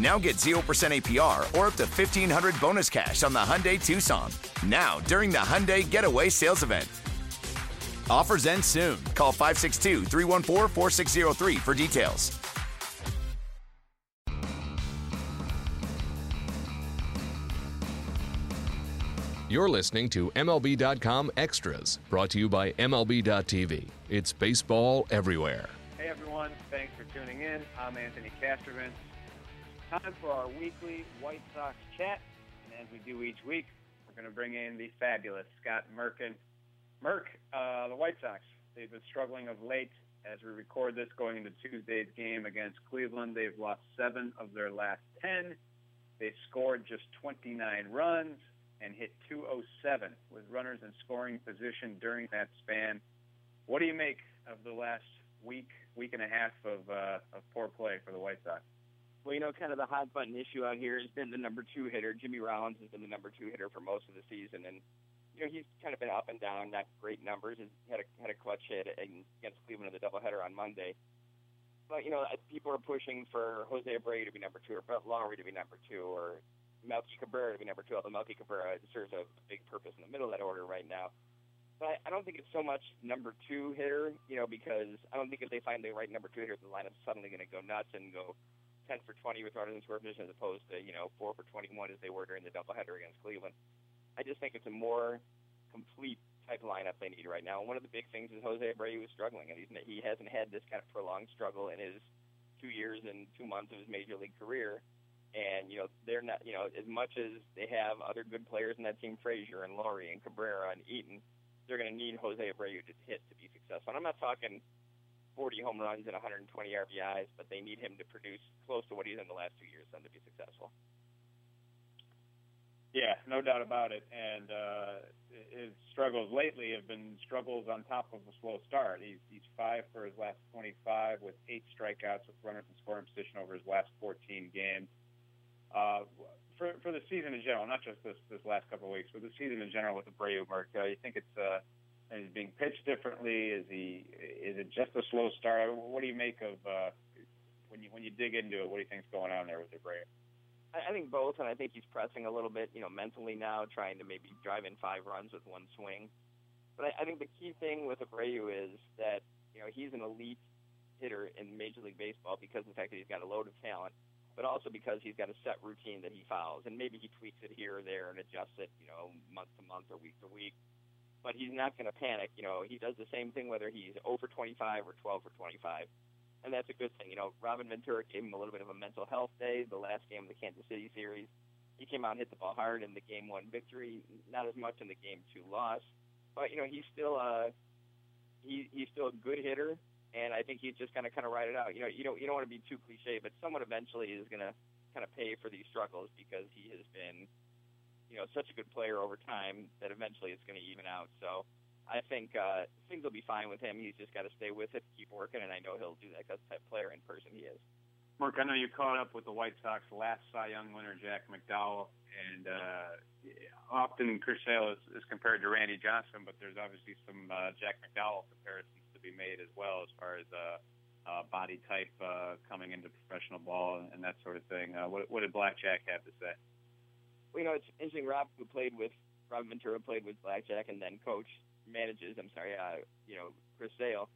Now get 0% APR or up to 1500 bonus cash on the Hyundai Tucson. Now, during the Hyundai Getaway Sales Event. Offers end soon. Call 562 314 4603 for details. You're listening to MLB.com Extras, brought to you by MLB.tv. It's baseball everywhere. Hey everyone, thanks for tuning in. I'm Anthony Castrovince. Time for our weekly White Sox chat. And as we do each week, we're going to bring in the fabulous Scott Merkin. Merk, uh, the White Sox, they've been struggling of late. As we record this going into Tuesday's game against Cleveland, they've lost seven of their last 10. They scored just 29 runs and hit 207 with runners in scoring position during that span. What do you make of the last week, week and a half of, uh, of poor play for the White Sox? Well, you know, kind of the hot button issue out here has been the number two hitter. Jimmy Rollins has been the number two hitter for most of the season, and you know he's kind of been up and down, not great numbers. He had a had a clutch hit against Cleveland in the doubleheader on Monday. But you know, people are pushing for Jose Abreu to be number two, or Brett Lawrie to be number two, or Melky Cabrera to be number two. Although Melky Cabrera serves a big purpose in the middle of that order right now. But I don't think it's so much number two hitter, you know, because I don't think if they find the right number two hitter, the lineup's suddenly going to go nuts and go 10 for 20 with runners in scoring position as opposed to, you know, 4 for 21 as they were during the doubleheader against Cleveland. I just think it's a more complete type lineup they need right now. And one of the big things is Jose Abreu is struggling, and he's, he hasn't had this kind of prolonged struggle in his two years and two months of his major league career. And you know they're not, you know, as much as they have other good players in that team, Frazier and Lawrie and Cabrera and Eaton, they're going to need Jose Abreu to hit to be successful. And I'm not talking 40 home runs and 120 RBIs, but they need him to produce close to what he's in the last two years then to be successful. Yeah, no doubt about it. And uh, his struggles lately have been struggles on top of a slow start. He's he's five for his last 25 with eight strikeouts with runners in scoring position over his last 14 games. Uh, for for the season in general, not just this this last couple of weeks, but the season in general with the Abreu, Merk, uh, you think it's uh, is being pitched differently? Is he is it just a slow start? What do you make of uh, when you when you dig into it? What do you think's going on there with Abreu? I think both, and I think he's pressing a little bit, you know, mentally now, trying to maybe drive in five runs with one swing. But I, I think the key thing with Abreu is that you know he's an elite hitter in Major League Baseball because of the fact that he's got a load of talent but also because he's got a set routine that he follows, and maybe he tweaks it here or there and adjusts it, you know, month to month or week to week. But he's not going to panic. You know, he does the same thing whether he's over 25 or 12 for 25, and that's a good thing. You know, Robin Ventura gave him a little bit of a mental health day the last game of the Kansas City series. He came out and hit the ball hard in the game one victory, not as much in the game two loss, but you know he's still a he, he's still a good hitter and I think he's just going to kind of ride it out. You know, you don't you don't want to be too cliche, but someone eventually is going to kind of pay for these struggles because he has been, you know, such a good player over time that eventually it's going to even out. So I think uh, things will be fine with him. He's just got to stay with it, keep working, and I know he'll do that because the type player in person he is. Merk, I know you caught up with the White Sox last Cy Young winner Jack McDowell, and uh, often Chris Sale is, is compared to Randy Johnson, but there's obviously some uh, Jack McDowell comparisons to be made as well as far as uh, uh, body type uh, coming into professional ball and, and that sort of thing. Uh, what, what did Blackjack have to say? You know, it's interesting. Rob, who played with Rob Ventura, played with Blackjack, and then coach manages. I'm sorry, uh, you know, Chris Sale.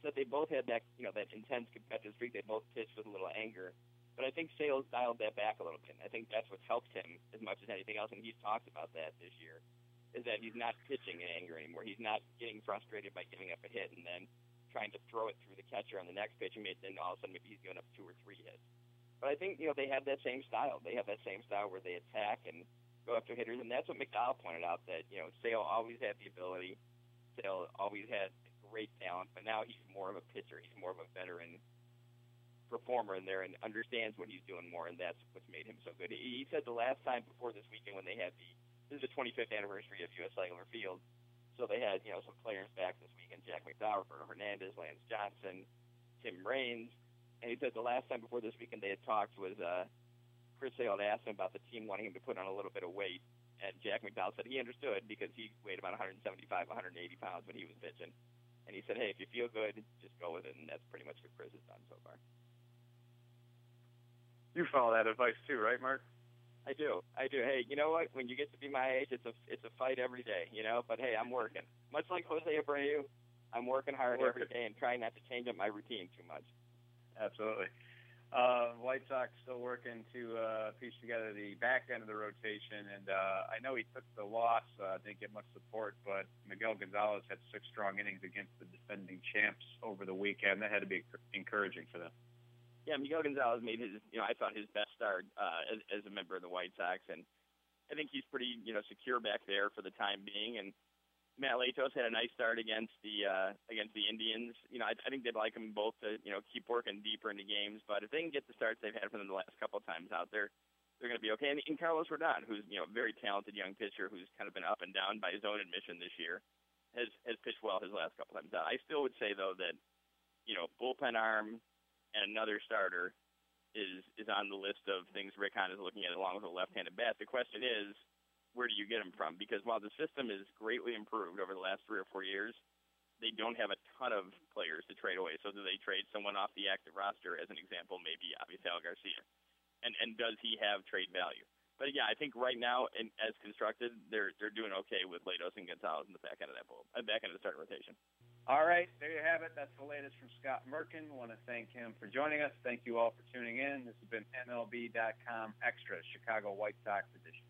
Said they both had that, you know, that intense competitive streak. They both pitched with a little anger. But I think Sale's dialed that back a little bit. I think that's what helped him as much as anything else. And he's talked about that this year is that he's not pitching in anger anymore. He's not getting frustrated by giving up a hit and then trying to throw it through the catcher on the next pitch, and then all of a sudden maybe he's giving up two or three hits. But I think you know they have that same style. They have that same style where they attack and go after hitters, and that's what McDowell pointed out that you know Sale always had the ability. Sale always had great talent, but now he's more of a pitcher. He's more of a veteran performer in there and understands what he's doing more, and that's what's made him so good. He said the last time before this weekend when they had the this is the 25th anniversary of U.S. Cellular Field, so they had you know some players back this weekend: Jack McDowell, Roberto Hernandez, Lance Johnson, Tim Raines, and he said the last time before this weekend they had talked was uh, Chris Sale had asked him about the team wanting him to put on a little bit of weight, and Jack McDowell said he understood because he weighed about 175, 180 pounds when he was pitching. And he said, hey, if you feel good, just go with it. And that's pretty much what Chris has done so far. You follow that advice too, right, Merk? I do. I do. Hey, you know what? When you get to be my age, it's a it's a fight every day, you know. But hey, I'm working. Much like Jose Abreu, I'm working hard working. every day and trying not to change up my routine too much. Absolutely. Uh, White Sox still working to uh, piece together the back end of the rotation, and uh, I know he took the loss, uh, didn't get much support, but Miguel Gonzalez had six strong innings against the defending champs over the weekend. That had to be encouraging for them. Yeah, Miguel Gonzalez made his, you know, I thought his best start uh, as, as a member of the White Sox, and I think he's pretty, you know, secure back there for the time being. And Matt Latos had a nice start against the uh, against the Indians. You know, I, I think they'd like them both to, you know, keep working deeper into games. But if they can get the starts they've had from them the last couple of times out there, they're going to be okay. And, and Carlos Rodon, who's you know a very talented young pitcher, who's kind of been up and down by his own admission this year, has has pitched well his last couple times out. I still would say though that, you know, bullpen arm and another starter is is on the list of things Rick Hahn is looking at along with a left-handed bat. The question is, where do you get them from? Because while the system is greatly improved over the last three or four years, they don't have a ton of players to trade away. So do they trade someone off the active roster, as an example, maybe Avisail Garcia? And and does he have trade value? But yeah, I think right now, in, as constructed, they're they're doing okay with Latos and Gonzalez in the back end of that bull, uh, back end of the starting rotation. All right, there you have it. That's the latest from Scott Merkin. want to thank him for joining us. Thank you all for tuning in. This has been MLB.com Extra Chicago White Sox edition.